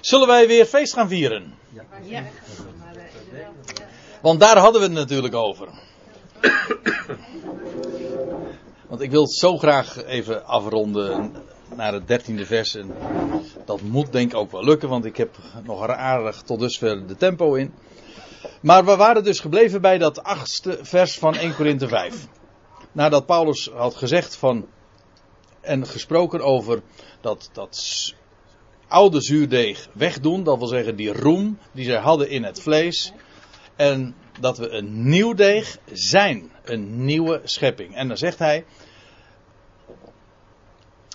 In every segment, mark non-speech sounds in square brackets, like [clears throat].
Zullen wij weer feest gaan vieren? Ja. Want daar hadden we het natuurlijk over. Want ik wil het zo graag even afronden naar het dertiende vers. En dat moet denk ik ook wel lukken, want ik heb nog aardig tot dusver de tempo in. Maar we waren dus gebleven bij dat achtste vers van 1 Korinthe 5. Nadat Paulus had gezegd van en gesproken over dat, dat oude zuurdeeg wegdoen, dat wil zeggen die roem die zij hadden in het vlees. En dat we een nieuw deeg zijn, een nieuwe schepping. En dan zegt hij,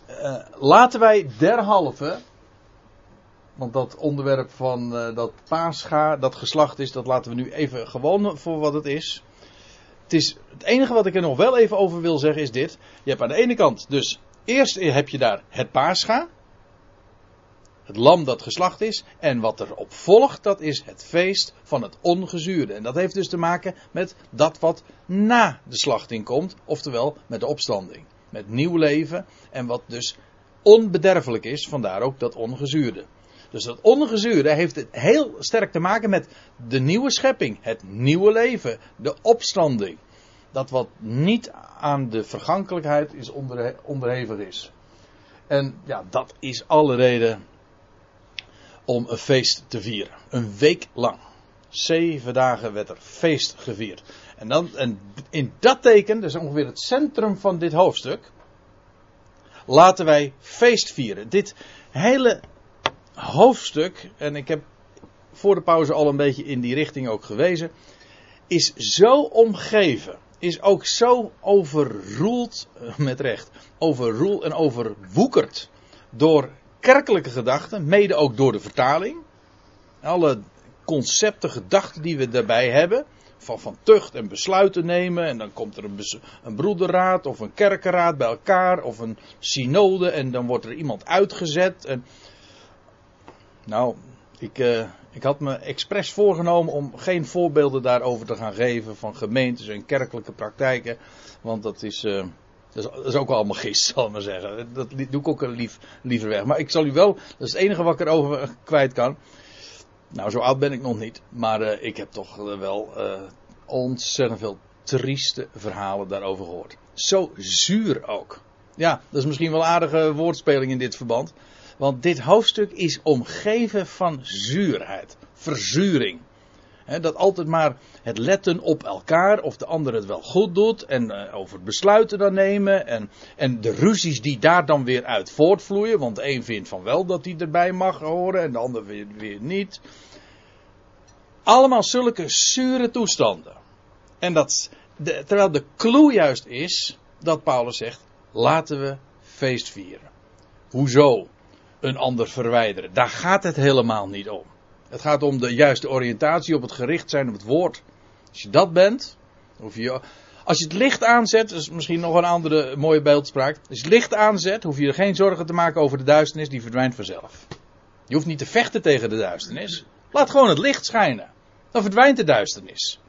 eh, laten wij derhalve, want dat onderwerp van eh, dat paascha, dat geslacht is, dat laten we nu even gewoon voor wat het is. Het is. Het enige wat ik er nog wel even over wil zeggen is dit. Je hebt aan de ene kant dus, eerst heb je daar het paascha. Het lam dat geslacht is. En wat erop volgt, dat is het feest van het ongezuurde. En dat heeft dus te maken met dat wat na de slachting komt. Oftewel met de opstanding. Met nieuw leven. En wat dus onbederfelijk is. Vandaar ook dat ongezuurde. Dus dat ongezuurde heeft het heel sterk te maken met de nieuwe schepping. Het nieuwe leven. De opstanding. Dat wat niet aan de vergankelijkheid is onderhe- onderhevig is. En ja, dat is alle reden om een feest te vieren. Een week lang. Zeven dagen werd er feest gevierd. En, dan, en in dat teken, dus ongeveer het centrum van dit hoofdstuk, laten wij feest vieren. Dit hele hoofdstuk, en ik heb voor de pauze al een beetje in die richting ook gewezen, is zo omgeven, is ook zo overroeld, eh, met recht, overroeld en overwoekerd door kerkelijke gedachten, mede ook door de vertaling. Alle concepten, gedachten die we daarbij hebben, van, van tucht en besluiten nemen, en dan komt er een, een broederraad of een kerkenraad bij elkaar, of een synode, en dan wordt er iemand uitgezet. Nou, ik, eh, ik had me expres voorgenomen om geen voorbeelden daarover te gaan geven van gemeentes en kerkelijke praktijken, want dat is. eh, dat is, is ook allemaal gist, [laughs] zal ik maar zeggen. Dat doe ik ook lief, liever weg. Maar ik zal u wel, dat is het enige wat ik erover kwijt kan. Nou, zo oud ben ik nog niet. Maar eh, ik heb toch eh, wel eh, ontzettend veel trieste verhalen daarover gehoord. Zo zuur ook. Ja, dat is misschien wel een aardige woordspeling in dit verband. Want dit hoofdstuk is omgeven van zuurheid, verzuring. Dat altijd maar het letten op elkaar, of de ander het wel goed doet, en eh, over besluiten dan nemen, en, en de ruzies die daar dan weer uit voortvloeien, want de een vindt van wel dat hij erbij mag horen, en de ander weer, weer niet. Allemaal zulke zure toestanden. En dat, terwijl de clue juist is dat Paulus zegt, laten we feest vieren. Hoezo? Een ander verwijderen. Daar gaat het helemaal niet om. Het gaat om de juiste oriëntatie op het gericht zijn op het woord. Als je dat bent, hoef je, als je het licht aanzet, is misschien nog een andere mooie beeldspraak. Als je het licht aanzet, hoef je er geen zorgen te maken over de duisternis, die verdwijnt vanzelf. Je hoeft niet te vechten tegen de duisternis. Laat gewoon het licht schijnen. Dan verdwijnt de duisternis.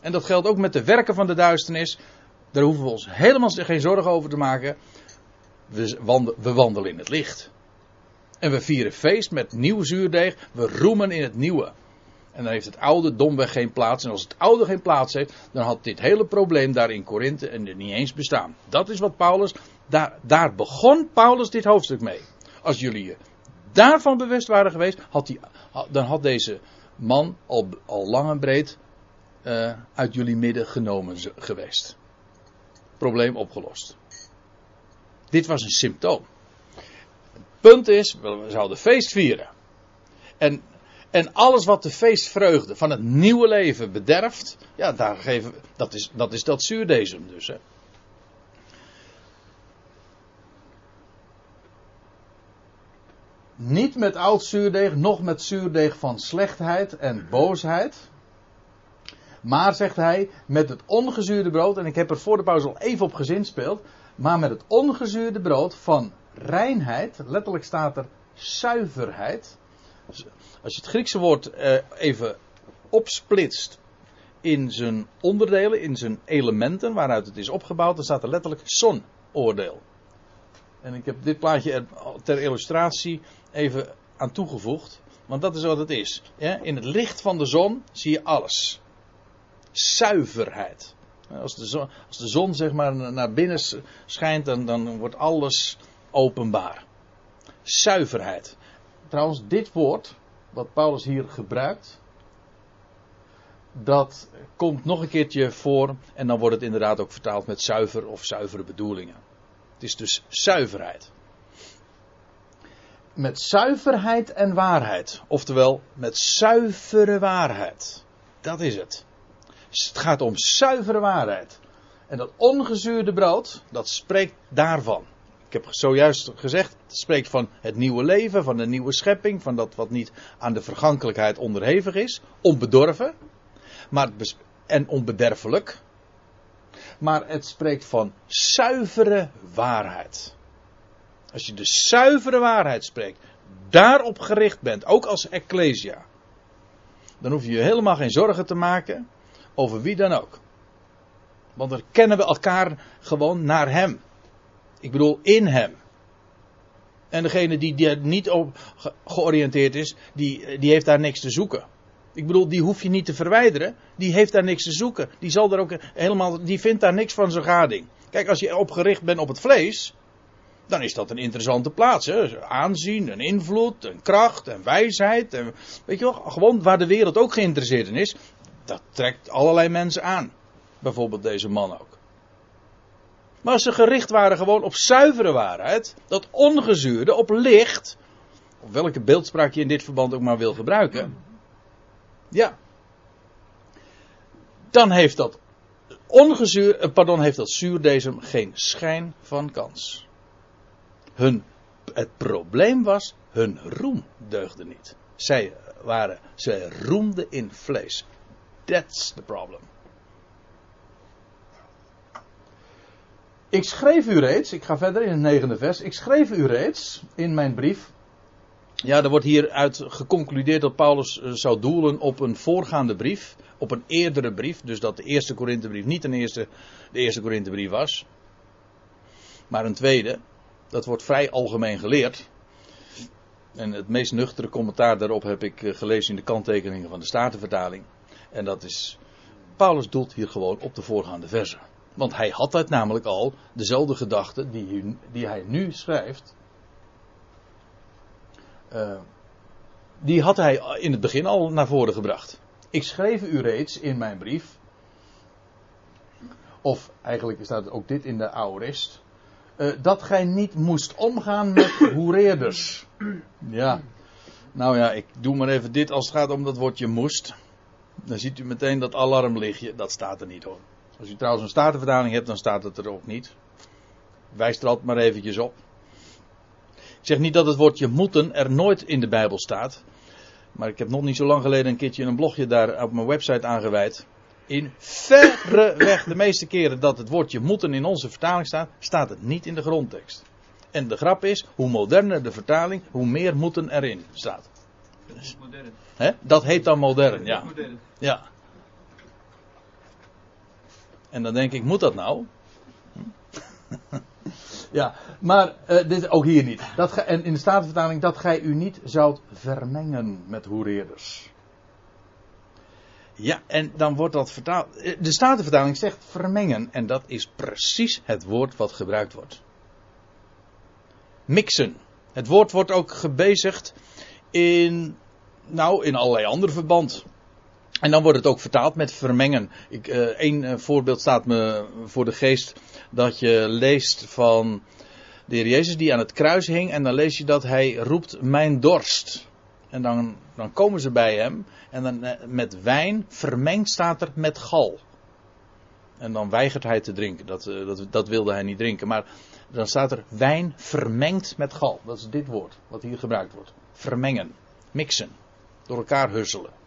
En dat geldt ook met de werken van de duisternis. Daar hoeven we ons helemaal geen zorgen over te maken. We wandelen in het licht. En we vieren feest met nieuw zuurdeeg. We roemen in het nieuwe. En dan heeft het oude domweg geen plaats. En als het oude geen plaats heeft, dan had dit hele probleem daar in Korinthe en er niet eens bestaan. Dat is wat Paulus, daar, daar begon Paulus dit hoofdstuk mee. Als jullie je daarvan bewust waren geweest, had die, dan had deze man al, al lang en breed uh, uit jullie midden genomen geweest. Probleem opgelost. Dit was een symptoom. Punt is, we zouden feest vieren. En, en alles wat de feestvreugde van het nieuwe leven bederft, ja, daar geven, dat, is, dat is dat zuurdesem dus. Hè. Niet met oud zuurdeeg, nog met zuurdeeg van slechtheid en boosheid. Maar, zegt hij, met het ongezuurde brood, en ik heb er voor de pauze al even op gezinspeeld, maar met het ongezuurde brood van reinheid, letterlijk staat er zuiverheid. Als je het Griekse woord eh, even opsplitst in zijn onderdelen, in zijn elementen waaruit het is opgebouwd, dan staat er letterlijk zonoordeel. En ik heb dit plaatje er ter illustratie even aan toegevoegd. Want dat is wat het is. In het licht van de zon zie je alles. Zuiverheid. Als de zon, als de zon zeg maar naar binnen schijnt, dan, dan wordt alles openbaar. Zuiverheid. Trouwens, dit woord, wat Paulus hier gebruikt, dat komt nog een keertje voor en dan wordt het inderdaad ook vertaald met zuiver of zuivere bedoelingen. Het is dus zuiverheid. Met zuiverheid en waarheid. Oftewel, met zuivere waarheid. Dat is het. Het gaat om zuivere waarheid. En dat ongezuurde brood, dat spreekt daarvan. Ik heb zojuist gezegd, het spreekt van het nieuwe leven, van de nieuwe schepping, van dat wat niet aan de vergankelijkheid onderhevig is, onbedorven maar en onbederfelijk. Maar het spreekt van zuivere waarheid. Als je de zuivere waarheid spreekt, daarop gericht bent, ook als Ecclesia, dan hoef je je helemaal geen zorgen te maken over wie dan ook. Want dan kennen we elkaar gewoon naar Hem. Ik bedoel, in Hem. En degene die daar niet op georiënteerd is, die, die heeft daar niks te zoeken. Ik bedoel, die hoef je niet te verwijderen. Die heeft daar niks te zoeken. Die, zal er ook helemaal, die vindt daar niks van zijn gading. Kijk, als je opgericht bent op het vlees, dan is dat een interessante plaats. Hè? Aanzien, een invloed, een kracht, en wijsheid. En, weet je wel, gewoon waar de wereld ook geïnteresseerd in is. Dat trekt allerlei mensen aan. Bijvoorbeeld deze man ook. Maar als ze gericht waren gewoon op zuivere waarheid, dat ongezuurde, op licht, of welke beeldspraak je in dit verband ook maar wil gebruiken, ja. Dan heeft dat ongezuur, eh, pardon, heeft dat zuurdesem geen schijn van kans. Hun, het probleem was, hun roem deugde niet. Zij waren, zij roemden in vlees. That's the problem. Ik schreef u reeds, ik ga verder in het negende vers. Ik schreef u reeds in mijn brief ja, er wordt hieruit geconcludeerd dat Paulus eh, zou doelen op een voorgaande brief, op een eerdere brief, dus dat de eerste Korinthebrief niet eerste, de eerste Korinthebrief was, maar een tweede. Dat wordt vrij algemeen geleerd. En het meest nuchtere commentaar daarop heb ik eh, gelezen in de kanttekeningen van de Statenvertaling. En dat is, Paulus doelt hier gewoon op de voorgaande versen. Want hij had het namelijk al, dezelfde gedachte die, die hij nu schrijft, uh, die had hij in het begin al naar voren gebracht. Ik schreef u reeds in mijn brief. Of eigenlijk staat ook dit in de Aorist. Uh, dat gij niet moest omgaan met [coughs] hoereerders. Ja. Nou ja, ik doe maar even dit als het gaat om dat woordje moest. Dan ziet u meteen dat alarmlichtje. Dat staat er niet hoor. Als u trouwens een statenvertaling hebt, dan staat het er ook niet. Wijs er altijd maar eventjes op. Ik zeg niet dat het woordje moeten er nooit in de Bijbel staat. Maar ik heb nog niet zo lang geleden een keertje een blogje daar op mijn website aangeweid. In verre weg de meeste keren dat het woordje moeten in onze vertaling staat, staat het niet in de grondtekst. En de grap is, hoe moderner de vertaling, hoe meer moeten erin staat. modern. Hè? Dat heet dan modern, ja. Ja. En dan denk ik, moet dat nou? [laughs] Ja, maar uh, dit ook hier niet. Dat en in de Statenvertaling dat gij u niet zoudt vermengen met hoereerders. Ja, en dan wordt dat vertaald. Eh, de Statenvertaling zegt vermengen en dat is precies het woord wat gebruikt wordt. Mixen. Het woord wordt ook gebezigd in, nou, in allerlei andere verband. En dan wordt het ook vertaald met vermengen. Ik, uh, een voorbeeld staat me voor de geest dat je leest van de heer Jezus die aan het kruis hing en dan lees je dat hij roept mijn dorst. En dan, dan komen ze bij hem en dan eh, met wijn vermengd staat er met gal. En dan weigert hij te drinken. Dat, eh, dat, dat wilde hij niet drinken. Maar dan staat er wijn vermengd met gal. Dat is dit woord wat hier gebruikt wordt. Vermengen. Mixen. Door elkaar husselen.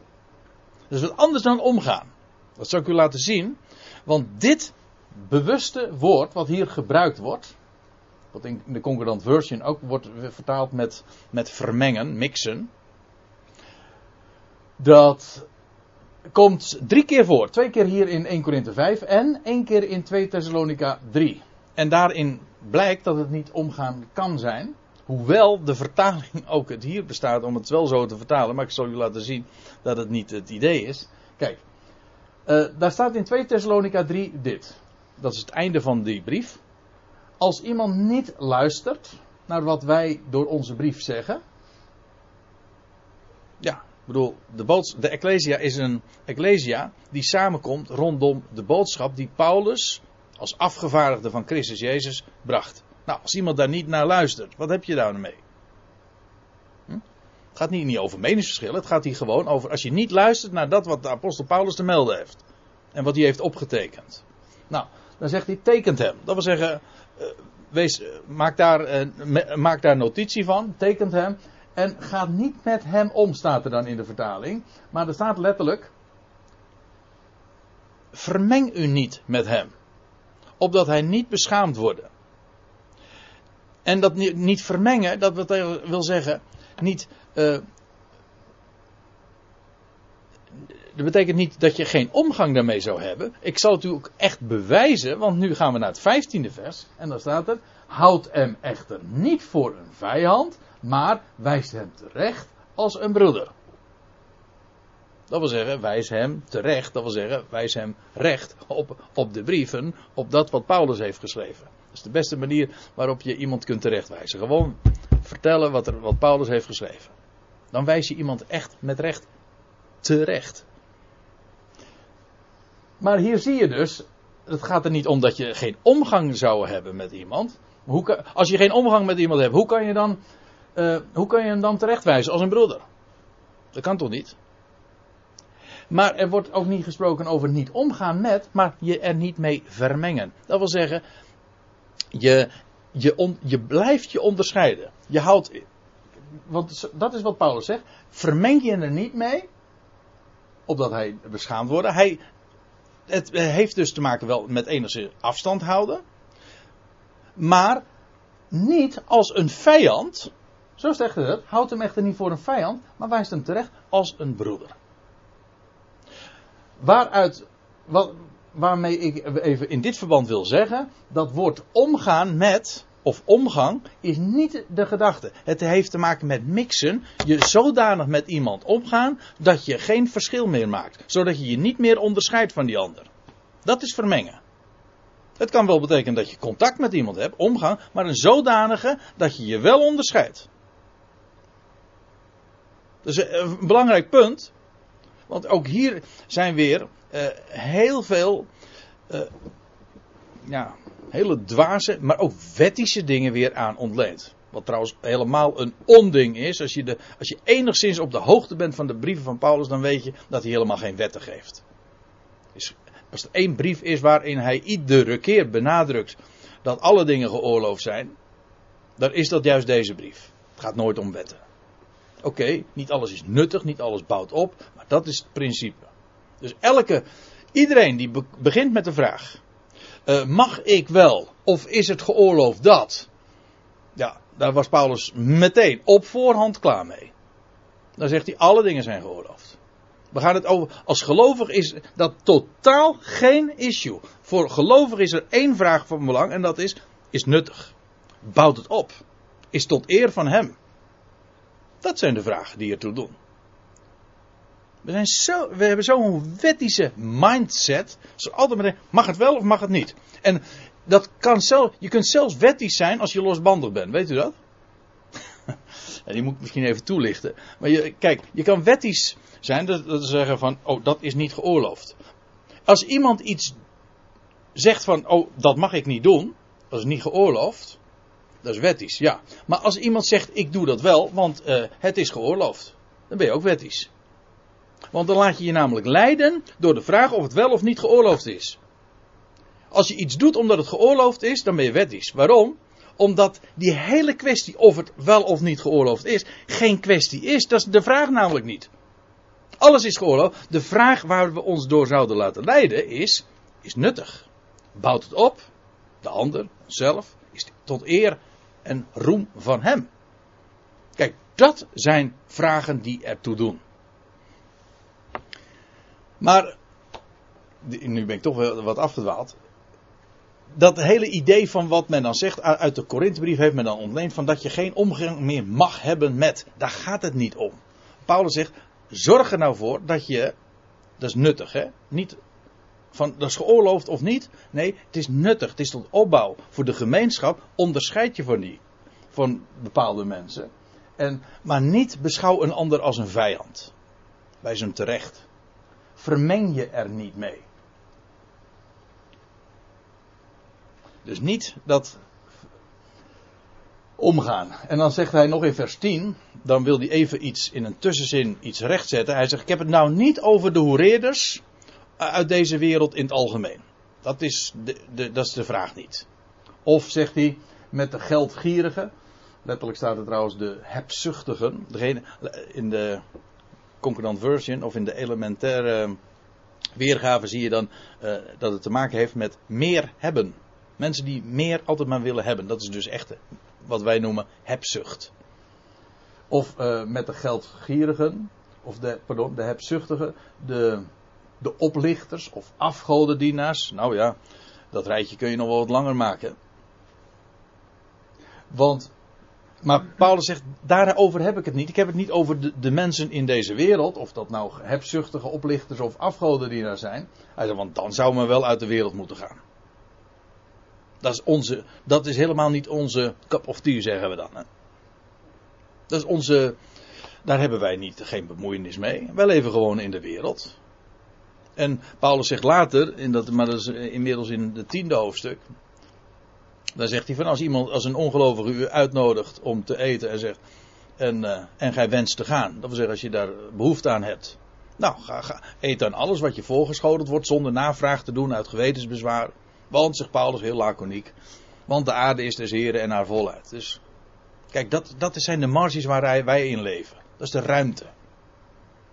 Dat is wat anders dan omgaan. Dat zal ik u laten zien. Want dit bewuste woord wat hier gebruikt wordt, wat in de concordant version ook wordt vertaald met, met vermengen, mixen, dat komt drie keer voor. Twee keer hier in 1 Korinthe 5 en één keer in 2 Thessalonica 3. En daarin blijkt dat het niet omgaan kan zijn, Hoewel de vertaling [laughs] ook het hier bestaat om het wel zo te vertalen, maar ik zal u laten zien dat het niet het idee is. Kijk, uh, daar staat in 2 Thessalonica 3 dit. Dat is het einde van die brief. Als iemand niet luistert naar wat wij door onze brief zeggen. Ja, ik bedoel, de, de Ecclesia is een Ecclesia die samenkomt rondom de boodschap die Paulus als afgevaardigde van Christus Jezus bracht. Nou, als iemand daar niet naar luistert, wat heb je daar nou mee? Hm? Het gaat niet, over meningsverschillen, het gaat hier gewoon over als je niet luistert naar dat wat de apostel Paulus te melden heeft. En wat hij heeft opgetekend. Nou, dan zegt hij, tekent hem. Dat wil zeggen, uh, wees, uh, maak, daar, uh, maak daar notitie van, tekent hem. En gaat niet met hem om, staat er dan in de vertaling. Maar er staat letterlijk, vermeng u niet met hem. Opdat hij niet beschaamd wordt. En dat niet vermengen, dat wil zeggen, niet. Uh, dat betekent niet dat je geen omgang daarmee zou hebben. Ik zal het u ook echt bewijzen, want nu gaan we naar het vijftiende vers. En dan staat er: Houd hem echter niet voor een vijand, maar wijst hem terecht als een broeder. Dat wil zeggen, wijs hem terecht. Dat wil zeggen, wijs hem recht op, op de brieven, op dat wat Paulus heeft geschreven. Is de beste manier waarop je iemand kunt terechtwijzen. Gewoon vertellen wat, er, wat Paulus heeft geschreven. Dan wijs je iemand echt met recht terecht. Maar hier zie je dus, het gaat er niet om dat je geen omgang zou hebben met iemand. Hoe kan, als je geen omgang met iemand hebt, hoe kan je, dan, uh, hoe kan je hem dan terechtwijzen als een broeder? Dat kan toch niet? Maar er wordt ook niet gesproken over niet omgaan met, maar je er niet mee vermengen. Dat wil zeggen, je, je, je blijft je onderscheiden. Je houdt, want dat is wat Paulus zegt, vermeng je er niet mee, opdat hij beschaamd wordt. Hij, het heeft dus te maken wel met enigszins afstand houden. Maar niet als een vijand. Zo zegt hij het. Houdt hem echter niet voor een vijand. Maar wijst hem terecht als een broeder. Waaruit. Wat, waarmee ik even in dit verband wil zeggen. Dat woord omgaan met. Of omgang is niet de gedachte. Het heeft te maken met mixen. Je zodanig met iemand omgaan dat je geen verschil meer maakt. Zodat je je niet meer onderscheidt van die ander. Dat is vermengen. Het kan wel betekenen dat je contact met iemand hebt, omgang, maar een zodanige dat je je wel onderscheidt. Dat is een belangrijk punt. Want ook hier zijn weer uh, heel veel uh, ja, hele dwaze, maar ook wettische dingen weer aan ontleend. Wat trouwens helemaal een onding is. Als je, de, als je enigszins op de hoogte bent van de brieven van Paulus, dan weet je dat hij helemaal geen wetten geeft. Is, als er één brief is waarin hij iedere keer benadrukt dat alle dingen geoorloofd zijn, dan is dat juist deze brief. Het gaat nooit om wetten. Oké, niet alles is nuttig, niet alles bouwt op, maar dat is het principe. Dus elke, iedereen die begint met de vraag: uh, mag ik wel of is het geoorloofd dat? Ja, daar was Paulus meteen op voorhand klaar mee. Dan zegt hij: alle dingen zijn geoorloofd. We gaan het over. Als gelovig is dat totaal geen issue. Voor gelovig is er één vraag van belang en dat is: is nuttig? Bouwt het op? Is tot eer van hem? Dat zijn de vragen die ertoe doen. We, zijn zo, we hebben zo'n wettische mindset. Zo altijd meteen, mag het wel of mag het niet? En dat kan zelf, je kunt zelfs wettisch zijn als je losbandig bent. Weet u dat? [laughs] en die moet ik misschien even toelichten. Maar je, kijk, je kan wettisch zijn, dat, dat zeggen van, oh, dat is niet geoorloofd. Als iemand iets zegt van, oh, dat mag ik niet doen, dat is niet geoorloofd, dat is wettisch, ja. Maar als iemand zegt, ik doe dat wel, want uh, het is geoorloofd, dan ben je ook wettisch. Want dan laat je je namelijk leiden door de vraag of het wel of niet geoorloofd is. Als je iets doet omdat het geoorloofd is, dan ben je wettisch. Waarom? Omdat die hele kwestie of het wel of niet geoorloofd is, geen kwestie is. Dat is de vraag namelijk niet. Alles is geoorloofd. De vraag waar we ons door zouden laten leiden is: is nuttig? Bouwt het op? De ander, zelf, is tot eer en roem van hem. Kijk, dat zijn vragen die ertoe doen. Maar, nu ben ik toch wel wat afgedwaald. dat hele idee van wat men dan zegt uit de Korinthebrief heeft men dan ontleend van dat je geen omgang meer mag hebben met. Daar gaat het niet om. Paulus zegt, zorg er nou voor dat je, dat is nuttig hè, niet van dat is geoorloofd of niet. Nee, het is nuttig, het is tot opbouw. Voor de gemeenschap onderscheid je van die, van bepaalde mensen. En, maar niet beschouw een ander als een vijand. Bij zijn terecht. Vermeng je er niet mee. Dus niet dat omgaan. En dan zegt hij nog in vers 10, dan wil hij even iets in een tussenzin iets rechtzetten. Hij zegt, ik heb het nou niet over de hoereerders uit deze wereld in het algemeen. Dat is de, de, dat is de vraag niet. Of zegt hij, met de geldgierigen, letterlijk staat er trouwens de hebzuchtigen, degene in de concordant version of in de elementaire weergave zie je dan uh, dat het te maken heeft met meer hebben. Mensen die meer altijd maar willen hebben. Dat is dus echt wat wij noemen hebzucht. Of uh, met de geldgierigen, of de, pardon, de hebzuchtigen, de, de oplichters of afgodendienaars. Nou ja, dat rijtje kun je nog wel wat langer maken. Want, maar Paulus zegt, daarover heb ik het niet. Ik heb het niet over de, mensen in deze wereld, of dat nou hebzuchtige oplichters of afgodendienaars zijn. Hij zegt, want dan zou men wel uit de wereld moeten gaan. Dat is, onze, dat is helemaal niet onze cup of tea, zeggen we dan. Hè? Dat is onze. Daar hebben wij niet, geen bemoeienis mee. Wij leven gewoon in de wereld. En Paulus zegt later, in dat, maar dat is inmiddels in het tiende hoofdstuk. Dan zegt hij van als iemand, als een ongelovige u uitnodigt om te eten en zegt. En, uh, en gij wenst te gaan. Dat wil zeggen als je daar behoefte aan hebt. Nou, ga, ga, eet dan alles wat je voorgeschoteld wordt zonder navraag te doen uit gewetensbezwaar. Want, zegt Paulus heel laconiek, want de aarde is des Heren en haar volheid. Dus, kijk, dat, dat zijn de marges waar wij in leven. Dat is de ruimte.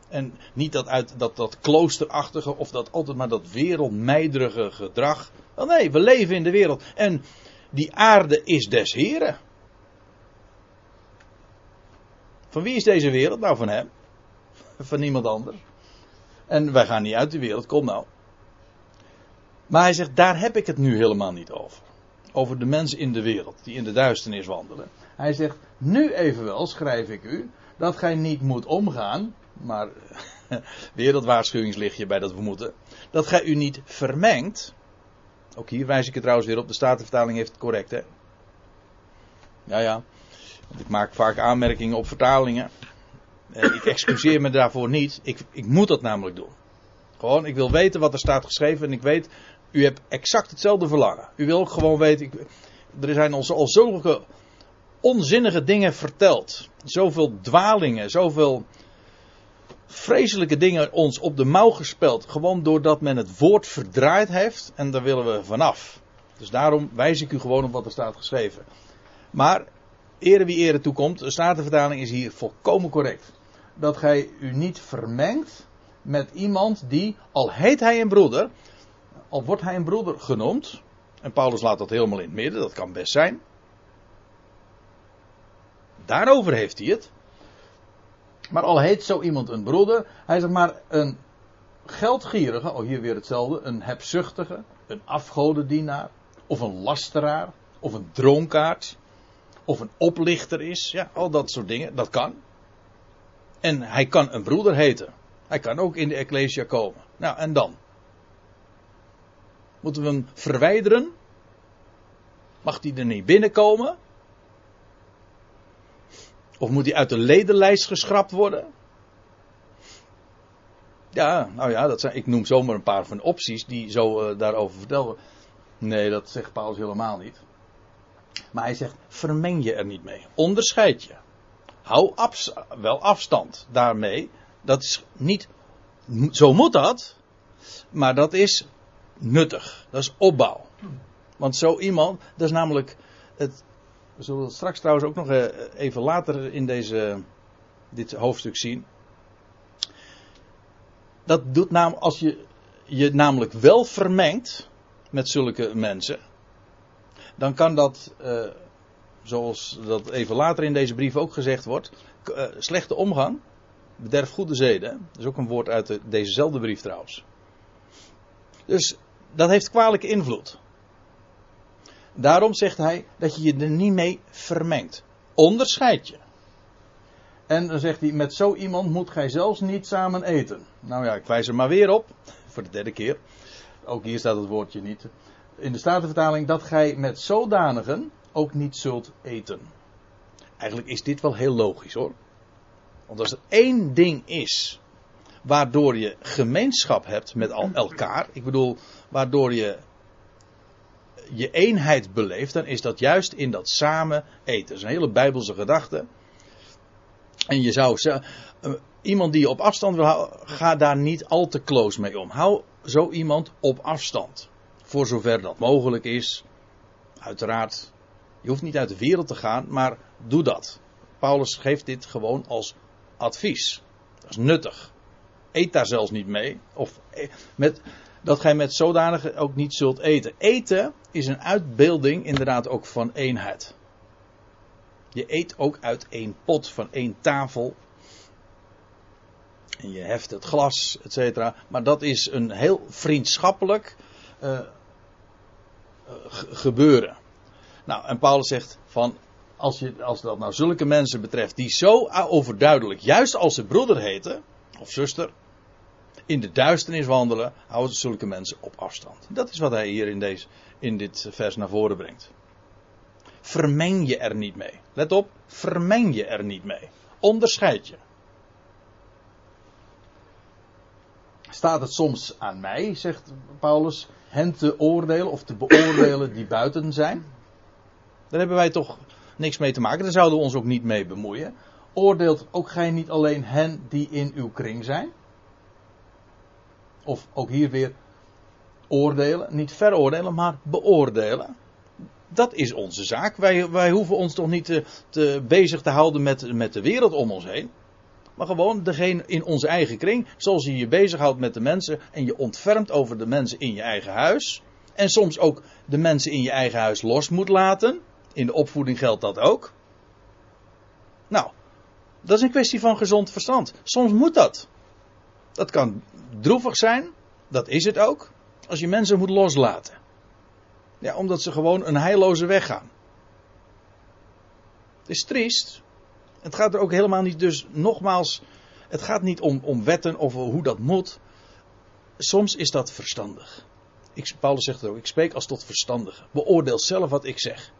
En niet dat uit dat, dat kloosterachtige of dat altijd maar dat wereldmeiderige gedrag. Nee, we leven in de wereld. En die aarde is des Heren. Van wie is deze wereld? Nou, van hem. [laughs] Van niemand anders. En wij gaan niet uit de wereld, kom nou. Maar hij zegt, daar heb ik het nu helemaal niet over. Over de mensen in de wereld, die in de duisternis wandelen. Hij zegt, nu evenwel schrijf ik u, dat gij niet moet omgaan, maar [laughs] weer dat waarschuwingslichtje bij dat we moeten, dat gij u niet vermengt. Ook hier wijs ik het trouwens weer op, de Statenvertaling heeft het correct, hè. Ja, ja. Ik maak vaak aanmerkingen op vertalingen. Eh, ik excuseer me daarvoor niet. Ik, ik moet dat namelijk doen. Gewoon, ik wil weten wat er staat geschreven en ik weet u hebt exact hetzelfde verlangen. U wil gewoon weten. Ik, er zijn ons al zulke onzinnige dingen verteld. Zoveel dwalingen, zoveel vreselijke dingen ons op de mouw gespeld. Gewoon doordat men het woord verdraaid heeft. En daar willen we vanaf. Dus daarom wijs ik u gewoon op wat er staat geschreven. Maar, ere wie ere toekomt, de Statenvertaling is hier volkomen correct. Dat gij u niet vermengt met iemand die, al heet hij een broeder, al wordt hij een broeder genoemd, en Paulus laat dat helemaal in het midden, dat kan best zijn. Daarover heeft hij het. Maar al heet zo iemand een broeder, hij zegt maar een geldgierige, oh hier weer hetzelfde, een hebzuchtige, een afgodendienaar, of een lasteraar, of een dronkaard, of een oplichter is, ja, al dat soort dingen, dat kan. En hij kan een broeder heten. Hij kan ook in de Ecclesia komen. Nou, en dan? Moeten we hem verwijderen? Mag hij er niet binnenkomen? Of moet hij uit de ledenlijst geschrapt worden? Ja, nou ja, dat zijn, ik noem zomaar een paar van de opties die zo uh, daarover vertellen. Nee, dat zegt Paulus helemaal niet. Maar hij zegt, vermeng je er niet mee. Onderscheid je. Hou afs wel afstand daarmee. Dat is niet, zo moet dat. Maar dat is nuttig. Dat is opbouw. Want zo iemand, dat is namelijk het. We zullen het straks trouwens ook nog eh, even later in deze, dit hoofdstuk zien. Dat doet namelijk, als je je namelijk wel vermengt met zulke mensen, dan kan dat, uh, zoals dat even later in deze brief ook gezegd wordt, uh, slechte omgang, bederf goede zeden. Dat is ook een woord uit de, dezezelfde brief trouwens. Dus dat heeft kwalijke invloed. Daarom zegt hij dat je je er niet mee vermengt. Onderscheid je. En dan zegt hij, met zo iemand moet gij zelfs niet samen eten. Nou ja, ik wijs er maar weer op, voor de derde keer. Ook hier staat het woordje niet. In de Statenvertaling dat gij met zodanigen ook niet zult eten. Eigenlijk is dit wel heel logisch hoor. Want als er één ding is waardoor je gemeenschap hebt met elkaar, ik bedoel, waardoor je je eenheid beleeft, dan is dat juist in dat samen eten. Dat is een hele bijbelse gedachte. En je zou uh, iemand die je op afstand wil houden, ga daar niet al te close mee om. Hou zo iemand op afstand. Voor zover dat mogelijk is. Uiteraard, je hoeft niet uit de wereld te gaan, maar doe dat. Paulus geeft dit gewoon als advies. Dat is nuttig. Eet daar zelfs niet mee. Of eh, met, dat gij met zodanige ook niet zult eten. Eten is een uitbeelding inderdaad ook van eenheid. Je eet ook uit één pot, van één tafel. En je heft het glas, et cetera. Maar dat is een heel vriendschappelijk uh, gebeuren. Nou, en Paulus zegt van, als, je, als dat nou zulke mensen betreft die zo overduidelijk, juist als ze broeder heten, of zuster, in de duisternis wandelen, houden zulke mensen op afstand. Dat is wat hij hier in, deze, in dit vers naar voren brengt. Vermeng je er niet mee. Let op, vermeng je er niet mee. Onderscheid je. Staat het soms aan mij, zegt Paulus, hen te oordelen of te beoordelen die buiten zijn? Daar hebben wij toch niks mee te maken. Daar zouden we ons ook niet mee bemoeien. Oordeelt ook gij niet alleen hen die in uw kring zijn? Of ook hier weer oordelen. Niet veroordelen, maar beoordelen. Dat is onze zaak. Wij, wij hoeven ons toch niet te, te bezig te houden met, met de wereld om ons heen. Maar gewoon degene in onze eigen kring. Zoals je je bezighoudt met de mensen. En je ontfermt over de mensen in je eigen huis. En soms ook de mensen in je eigen huis los moet laten. In de opvoeding geldt dat ook. Nou, dat is een kwestie van gezond verstand. Soms moet dat. Dat kan droevig zijn, dat is het ook, als je mensen moet loslaten. Ja, omdat ze gewoon een heilloze weg gaan. Het is triest. Het gaat er ook helemaal niet, dus nogmaals, het gaat niet om, om wetten of hoe dat moet. Soms is dat verstandig. Ik, Paulus zegt het ook, ik spreek als tot verstandige. Beoordeel zelf wat ik zeg.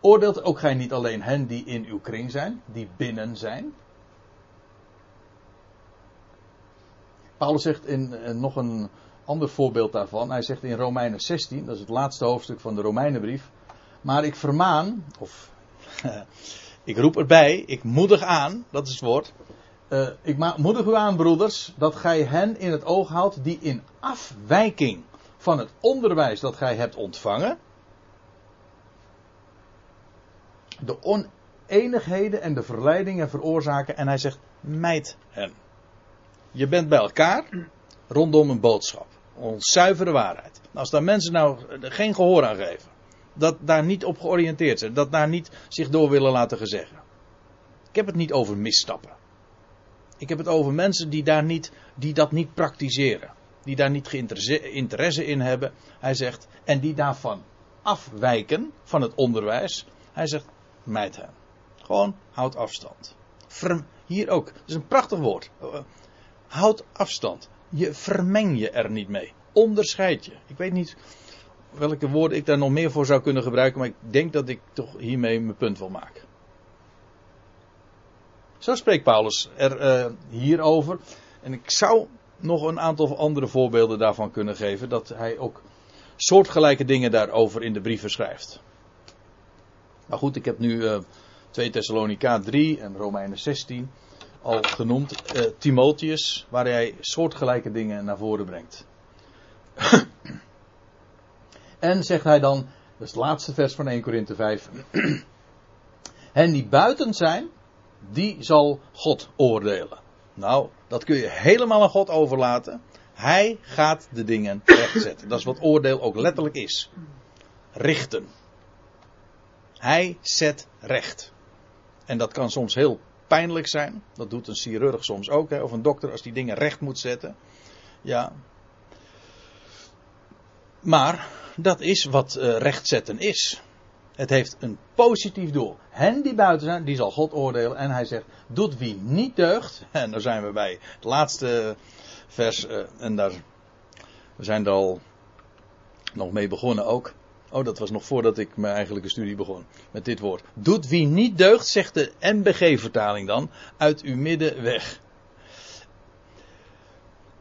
Oordeelt ook gij niet alleen hen die in uw kring zijn, die binnen zijn. Paulus zegt in, eh, nog een ander voorbeeld daarvan. Hij zegt in Romeinen 16, dat is het laatste hoofdstuk van de Romeinenbrief. Maar ik vermaan, of [laughs] ik roep erbij, ik moedig aan, dat is het woord. Uh, ik moedig u aan, broeders, dat gij hen in het oog houdt die in afwijking van het onderwijs dat gij hebt ontvangen. De oneenigheden en de verleidingen veroorzaken. En hij zegt, mijt hen. Je bent bij elkaar rondom een boodschap. Een zuivere waarheid. Als daar mensen nou geen gehoor aan geven. Dat daar niet op georiënteerd zijn. Dat daar niet zich door willen laten gezeggen. Ik heb het niet over misstappen. Ik heb het over mensen die, daar niet, die dat niet praktiseren. Die daar niet interesse in hebben. Hij zegt, en die daarvan afwijken van het onderwijs. Hij zegt, mijt hen. Gewoon houd afstand. hier ook. Dat is een prachtig woord. Houd afstand. Je vermeng je er niet mee. Onderscheid je. Ik weet niet welke woorden ik daar nog meer voor zou kunnen gebruiken, maar ik denk dat ik toch hiermee mijn punt wil maken. Zo spreekt Paulus er uh, hierover. En ik zou nog een aantal andere voorbeelden daarvan kunnen geven, dat hij ook soortgelijke dingen daarover in de brieven schrijft. Maar goed, ik heb nu uh, 2 Thessalonica 3 en Romeinen 16 al genoemd, uh, Timotheus, waar hij soortgelijke dingen naar voren brengt. [clears throat] en zegt hij dan, dat is het laatste vers van 1 Korinthe 5. [clears throat] en die buiten zijn, die zal God oordelen. Nou, dat kun je helemaal aan God overlaten. Hij gaat de dingen rechtzetten. Dat is wat oordeel ook letterlijk is. Richten. Hij zet recht. En dat kan soms heel pijnlijk zijn. Dat doet een chirurg soms ook, hè, of een dokter als die dingen recht moet zetten. Ja. Maar dat is wat uh, rechtzetten is. Het heeft een positief doel. Hen die buiten zijn, die zal God oordelen. En hij zegt, doet wie niet deugt. [laughs] En dan zijn we bij het laatste vers. Uh, en daar we zijn er al nog mee begonnen ook. Oh, dat was nog voordat ik mijn eigenlijke studie begon. Met dit woord. Doet wie niet deugt, zegt de NBG-vertaling dan, uit uw midden weg.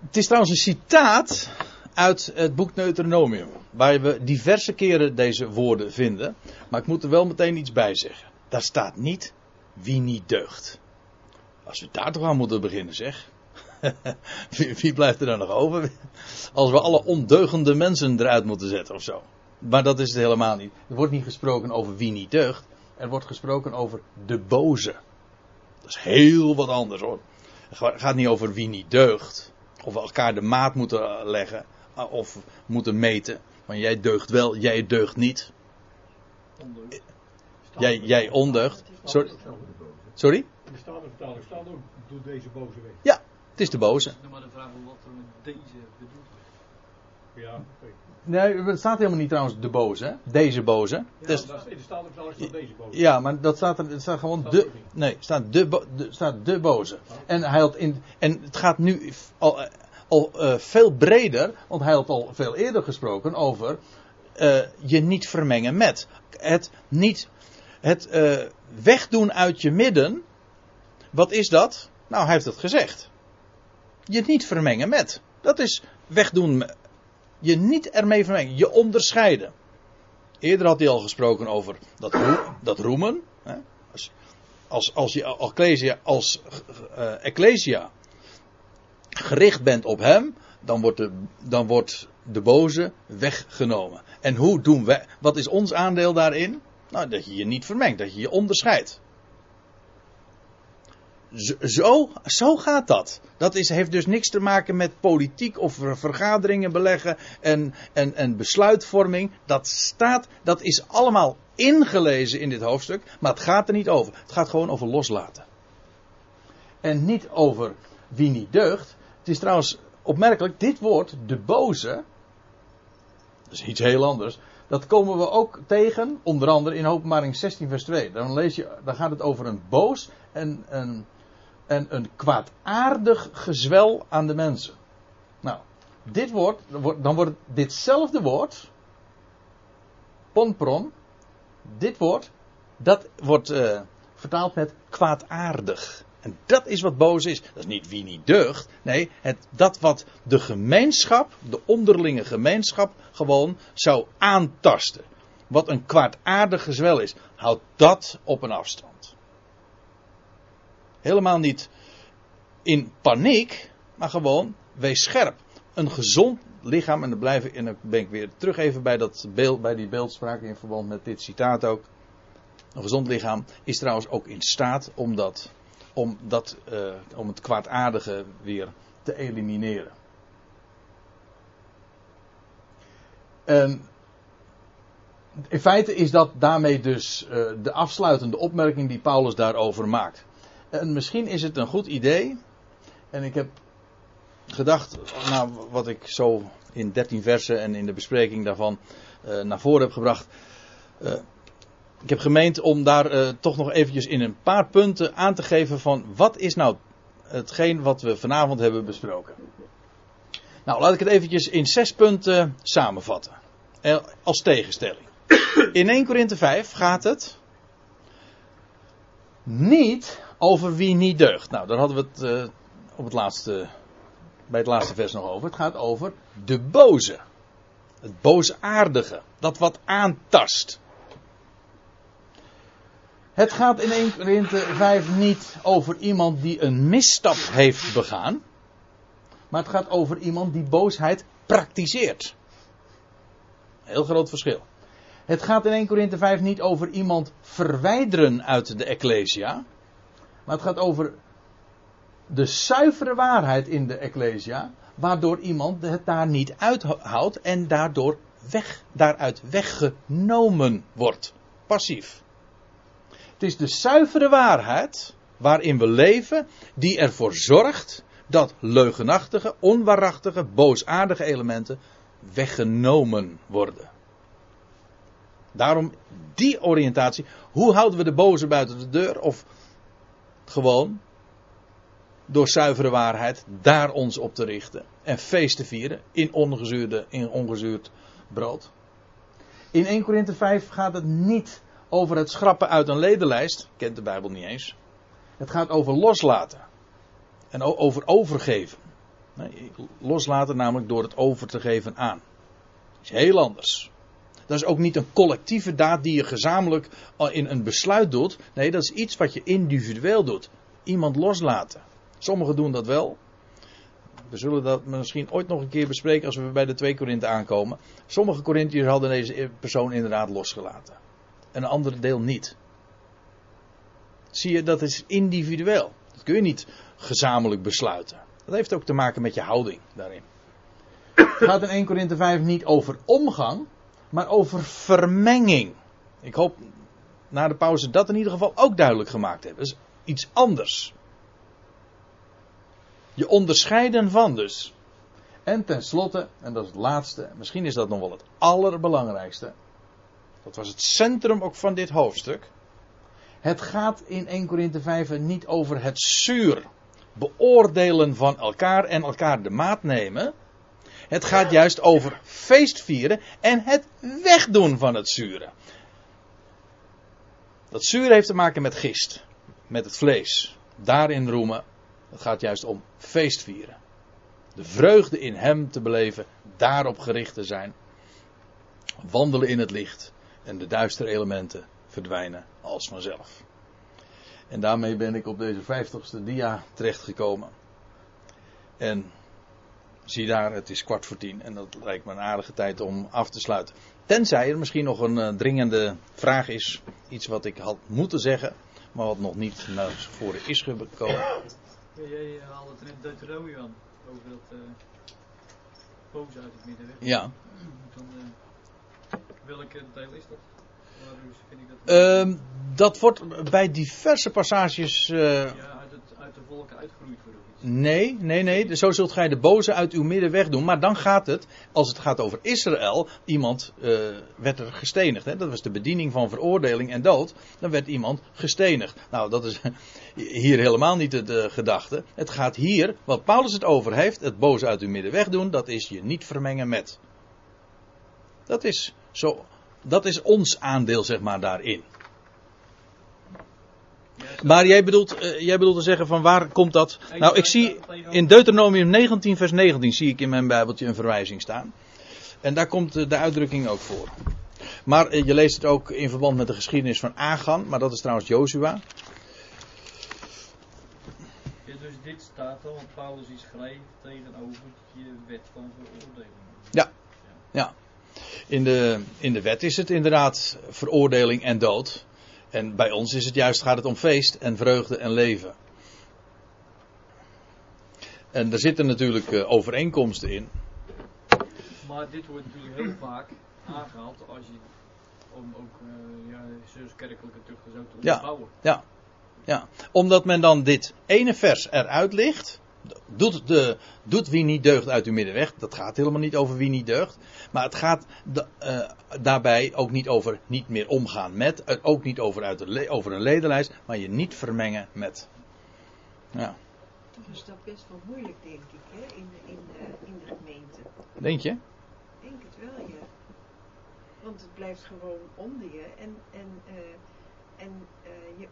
Het is trouwens een citaat uit het boek Deuteronomium. Waar we diverse keren deze woorden vinden. Maar ik moet er wel meteen iets bij zeggen. Daar staat niet wie niet deugt. Als we daar toch aan moeten beginnen, zeg. [laughs] wie, blijft er dan nog over? Als we alle ondeugende mensen eruit moeten zetten of zo. Maar dat is het helemaal niet. Er wordt niet gesproken over wie niet deugt. Er wordt gesproken over de boze. Dat is heel wat anders hoor. Het gaat niet over wie niet deugt. Of we elkaar de maat moeten leggen. Of moeten meten. Want jij deugt wel, jij deugt niet. Jij, jij ondeugt. Sorry? Sorry? In de Statenvertaling staat ook, doe deze boze weg. Ja, het is de boze. maar de vraag wat er met deze bedoeld. Ja, Nee, het staat helemaal niet trouwens de boze, hè? Deze boze. ja dus, in de Statenvertaling staat deze boze. Ja, maar dat staat er, het staat gewoon Staat de, ook nee, staat de, bo- de, staat de boze. En hij had in, en het gaat nu al, eh, al eh, veel breder, want hij had al veel eerder gesproken over eh, je niet vermengen met. Het niet, het wegdoen uit je midden. Wat is dat? Nou, hij heeft het gezegd. Je niet vermengen met. Dat is wegdoen. Je niet ermee vermengen. Je onderscheiden. Eerder had hij al gesproken over dat, dat roemen. Hè? Als, als, als je als ecclesia, als eh, ecclesia gericht bent op hem, dan wordt, de, dan wordt de boze weggenomen. En hoe doen we, wat is ons aandeel daarin? Nou, dat je je niet vermengt, dat je je onderscheidt. Zo, zo, gaat dat. Dat heeft dus niks te maken met politiek of ver- vergaderingen beleggen en, en, en besluitvorming. Dat staat, dat is allemaal ingelezen in dit hoofdstuk, maar het gaat er niet over. Het gaat gewoon over loslaten. En niet over wie niet deugt. Het is trouwens opmerkelijk, dit woord, de boze, dat is iets heel anders. Dat komen we ook tegen, onder andere in openbaring 16 vers 2. Dan, lees je, dan gaat het over een boos en een, en een kwaadaardig gezwel aan de mensen. Nou, dit woord, dan wordt- ditzelfde woord, ponpron, dit woord, dat wordt eh, vertaald met kwaadaardig. En dat is wat boos is. Dat is niet wie niet deugt. Nee, het, dat wat de gemeenschap, de onderlinge gemeenschap, gewoon zou aantasten. Wat een kwaadaardig gezwel is. Houd dat op een afstand. Helemaal niet in paniek, maar gewoon wees scherp. Een gezond lichaam, en dan, blijf ik, en dan ben ik weer terug even bij, dat beeld, bij die beeldspraak in verband met dit citaat ook. Een gezond lichaam is trouwens ook in staat om, dat, om, dat, eh, om het kwaadaardige weer te elimineren. En in feite is dat daarmee dus eh, de afsluitende opmerking die Paulus daarover maakt. En misschien is het een goed idee. En ik heb gedacht, nou, wat ik zo in 13 versen en in de bespreking daarvan eh, naar voren heb gebracht. Eh, ik heb gemeend om daar eh, toch nog eventjes in een paar punten aan te geven van wat is nou hetgeen wat we vanavond hebben besproken. Nou, laat ik het eventjes in zes punten samenvatten. Als tegenstelling. In 1 Korinthe 5 gaat het niet over wie niet deugt. Nou, daar hadden we het eh, op het laatste, bij het laatste vers nog over. Het gaat over de boze. Het boosaardige. Dat wat aantast. Het gaat in 1 Korinthe 5 niet over iemand die een misstap heeft begaan. Maar het gaat over iemand die boosheid praktiseert. Heel groot verschil. Het gaat in 1 Korinthe 5 niet over iemand verwijderen uit de Ecclesia. Maar het gaat over de zuivere waarheid in de Ecclesia. Waardoor iemand het daar niet uithoudt en daardoor weg, daaruit weggenomen wordt. Passief. Het is de zuivere waarheid waarin we leven die ervoor zorgt dat leugenachtige, onwaarachtige, boosaardige elementen weggenomen worden. Daarom die oriëntatie. Hoe houden we de boze buiten de deur? Of gewoon door zuivere waarheid daar ons op te richten. En feest te vieren in, ongezuurde, in ongezuurd brood. In 1 Korinthe 5 gaat het niet over het schrappen uit een ledenlijst. Kent de Bijbel niet eens. Het gaat over loslaten. En over overgeven. Loslaten namelijk door het over te geven aan. Dat is heel anders. Dat is ook niet een collectieve daad die je gezamenlijk in een besluit doet. Nee, dat is iets wat je individueel doet. Iemand loslaten. Sommigen doen dat wel. We zullen dat misschien ooit nog een keer bespreken als we bij de twee Korinthe aankomen. Sommige Korinthiërs hadden deze persoon inderdaad losgelaten. En een andere deel niet. Zie je, dat is individueel. Dat kun je niet gezamenlijk besluiten. Dat heeft ook te maken met je houding daarin. Het gaat in 1 Korinthe 5 niet over omgang, maar over vermenging. Ik hoop na de pauze dat in ieder geval ook duidelijk gemaakt hebben. Dat is iets anders. Je onderscheiden van dus. En tenslotte, en dat is het laatste, misschien is dat nog wel het allerbelangrijkste. Dat was het centrum ook van dit hoofdstuk. Het gaat in 1 Korinthe 5 niet over het zuur beoordelen van elkaar en elkaar de maat nemen. Het gaat juist over feestvieren en het wegdoen van het zure. Dat zuur heeft te maken met gist, met het vlees. Daarin roemen. Het gaat juist om feestvieren. De vreugde in Hem te beleven, daarop gericht te zijn. Wandelen in het licht en de duistere elementen verdwijnen als vanzelf. En daarmee ben ik op deze vijftigste dia terechtgekomen. En zie daar, het is kwart voor tien en dat lijkt me een aardige tijd om af te sluiten. Tenzij er misschien nog een uh, dringende vraag is, iets wat ik had moeten zeggen, maar wat nog niet naar voren is gekomen. Jij haalde het in Deuteronomium over dat uh, boos uit het middenweg. Ja. [clears throat] Dan, uh, welke deel is dat? Dat? Um, dat wordt bij diverse passages. Ja, uit, het, uit de volken uitgeroeid worden. Nee, nee, nee. Zo zult gij de boze uit uw midden wegdoen. Maar dan gaat het, als het gaat over Israël, iemand uh, werd er gestenigd. Hè? Dat was de bediening van veroordeling en dood. Dan werd iemand gestenigd. Nou, dat is [laughs] hier helemaal niet de, de gedachte. Het gaat hier, wat Paulus het over heeft, het boze uit uw midden wegdoen, dat is je niet vermengen met. Dat is zo dat is ons aandeel, zeg maar, daarin. Maar jij bedoelt, uh, jij bedoelt te zeggen van waar komt dat? Nou, ik zie in Deuteronomium 19, vers 19 zie ik in mijn Bijbeltje een verwijzing staan. En daar komt de uitdrukking ook voor. Maar uh, je leest het ook in verband met de geschiedenis van Agan, maar dat is trouwens Jozua. Ja, dus dit staat al, want Paulus is schrijft tegenover je wet van veroordeling. Ja, ja. In de, in de wet is het inderdaad veroordeling en dood. En bij ons is het juist, gaat het om feest en vreugde en leven. En er zitten natuurlijk uh, overeenkomsten in. Maar dit wordt natuurlijk heel vaak aangehaald als je, om ook uh, ja, kerkelijke tucht zo te onderbouwen. Ja, ja, ja, omdat men dan dit ene vers eruit ligt. Doet, de, doet wie niet deugt uit uw midden weg. Dat gaat helemaal niet over wie niet deugt. Maar het gaat de, uh, daarbij ook niet over niet meer omgaan met. Ook niet over, uit de over een ledenlijst. Maar je niet vermengen met. Ja. Is dat best wel moeilijk, denk ik, hè? In, de, in, de, in de gemeente. Denk je? Ik denk het wel, ja. Want het blijft gewoon onder je. En, en, uh, en je.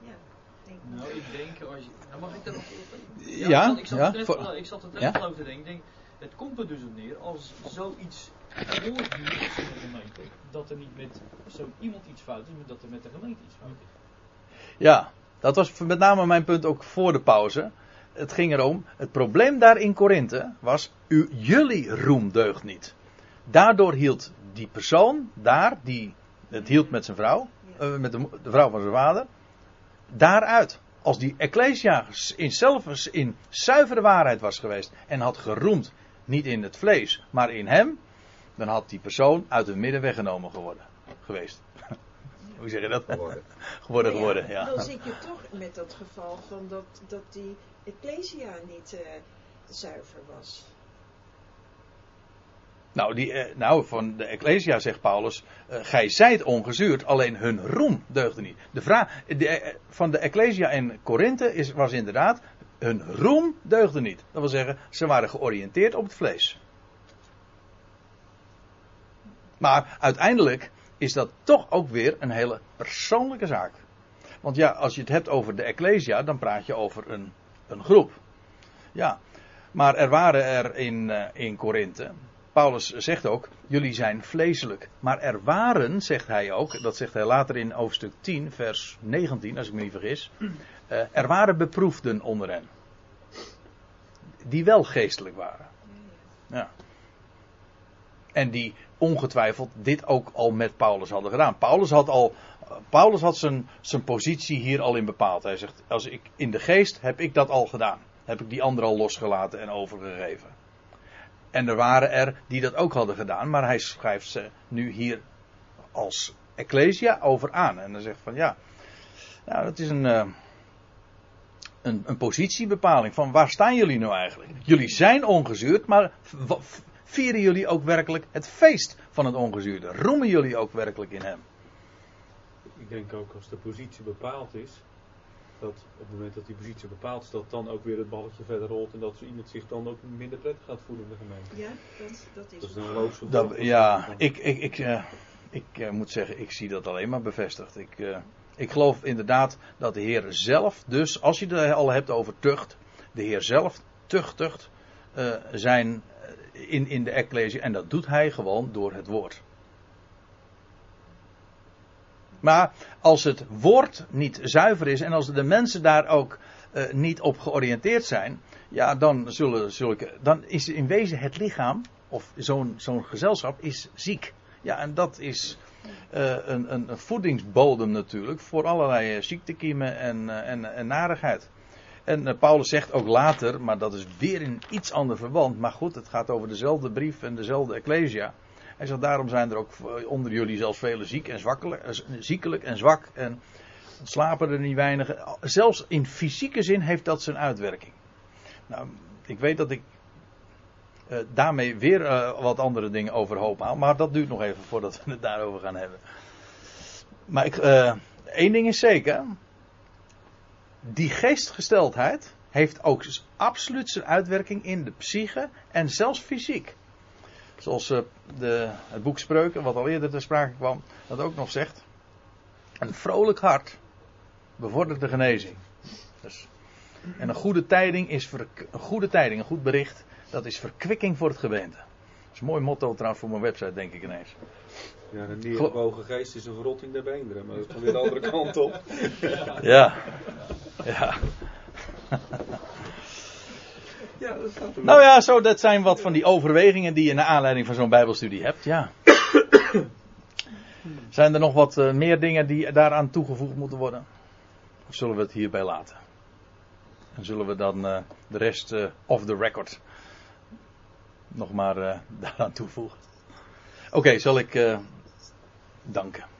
ja. Nou, ik denk als je. Nou, mag ik dat nog Ja, ja, ik zat, ja, voor, ik zat er net ja? over te denken. Ik denk, het komt er dus op neer als zoiets voortduurt in de gemeente, dat er niet met zo iemand iets fout is, maar dat er met de gemeente iets fout is. Ja, dat was met name mijn punt ook voor de pauze. Het ging erom, het probleem daar in Korinthe was, u, jullie roem deugt niet. Daardoor hield die persoon daar, die het hield met zijn vrouw, uh, met de, de vrouw van zijn vader, daaruit. Als die Ecclesia in zelf in zuivere waarheid was geweest en had geroemd, niet in het vlees, maar in hem, dan had die persoon uit het midden weggenomen geworden, geweest. [laughs] Hoe zeg je dat? Geworden. [laughs] geworden, ja, geworden, ja. Dan [laughs] zit je toch met dat geval van dat, dat die Ecclesia niet uh, zuiver was. Nou, die, eh, nou, van de Ecclesia zegt Paulus, eh, gij zijt ongezuurd, alleen hun roem deugde niet. De vraag eh, van de Ecclesia in Korinthe was inderdaad, hun roem deugde niet. Dat wil zeggen, ze waren georiënteerd op het vlees. Maar uiteindelijk is dat toch ook weer een hele persoonlijke zaak. Want ja, als je het hebt over de Ecclesia, dan praat je over een, een groep. Ja, maar er waren er in, in Korinthe. Paulus zegt ook, jullie zijn vleeselijk. Maar er waren, zegt hij ook, dat zegt hij later in hoofdstuk 10, vers 19, als ik me niet vergis. Uh, er waren beproefden onder hen. Die wel geestelijk waren. Ja. En die ongetwijfeld dit ook al met Paulus hadden gedaan. Paulus had al. Paulus had zijn, zijn positie hier al in bepaald. Hij zegt: Als ik in de geest heb ik dat al gedaan. Heb ik die anderen al losgelaten en overgegeven. En er waren er die dat ook hadden gedaan, maar hij schrijft ze nu hier als Ecclesia over aan. En dan zegt van ja, nou dat is een, uh, een, een positiebepaling van waar staan jullie nou eigenlijk? Jullie zijn ongezuurd, maar vieren jullie ook werkelijk het feest van het ongezuurde? Roemen jullie ook werkelijk in hem? Ik denk ook als de positie bepaald is, dat op het moment dat die positie bepaald is, dat dan ook weer het balletje verder rolt en dat zo iemand zich dan ook minder prettig gaat voelen in de gemeente. Ja, dat, dat is, dat is een logische dat, Ja, ik, ik, ik, uh, ik uh, moet zeggen, ik zie dat alleen maar bevestigd. Ik, uh, ik geloof inderdaad dat de Heer zelf, dus als je het al hebt over tucht, de Heer zelf tuchtigt zijn in, in de Ecclesia. En dat doet hij gewoon door het woord. Maar als het woord niet zuiver is en als de mensen daar ook uh, niet op georiënteerd zijn, ja, dan, zullen, zulke, dan is in wezen het lichaam, of zo'n gezelschap, is ziek. Ja, en dat is uh, een, een, voedingsbodem natuurlijk voor allerlei ziektekiemen en, uh, en, en narigheid. En Paulus zegt ook later, maar dat is weer in iets ander verband. Maar goed, het gaat over dezelfde brief en dezelfde Ecclesia. Hij zegt, daarom zijn er ook onder jullie zelfs vele ziek en zwakkelijk, ziekelijk en zwak. En slapen er niet weinigen. Zelfs in fysieke zin heeft dat zijn uitwerking. Nou, ik weet dat ik uh, daarmee weer wat andere dingen overhoop haal. Maar dat duurt nog even voordat we het daarover gaan hebben. Maar ik, één ding is zeker die geestgesteldheid heeft ook absoluut zijn uitwerking in de psyche en zelfs fysiek. Zoals uh, de, het boek Spreuken, wat al eerder ter sprake kwam, dat ook nog zegt. Een vrolijk hart bevordert de genezing. Dus, en een goede tijding is een goede tijding, een goed bericht, dat is verkwikking voor het gewente. Dat is een mooi motto trouwens voor mijn website, denk ik ineens. Ja, een neergebogen geest is een verrotting der beenderen, maar dat is weer de andere kant op. Ja. Ja. ja [laughs] dat nou ja, zo, dat zijn wat van die overwegingen die je naar aanleiding van zo'n Bijbelstudie hebt, ja. [coughs] Zijn er nog wat uh, meer dingen die daaraan toegevoegd moeten worden? Of zullen we het hierbij laten? En zullen we dan uh, de rest uh, off the record nog maar [laughs] daaraan toevoegen? Oké, okay, zal ik danken.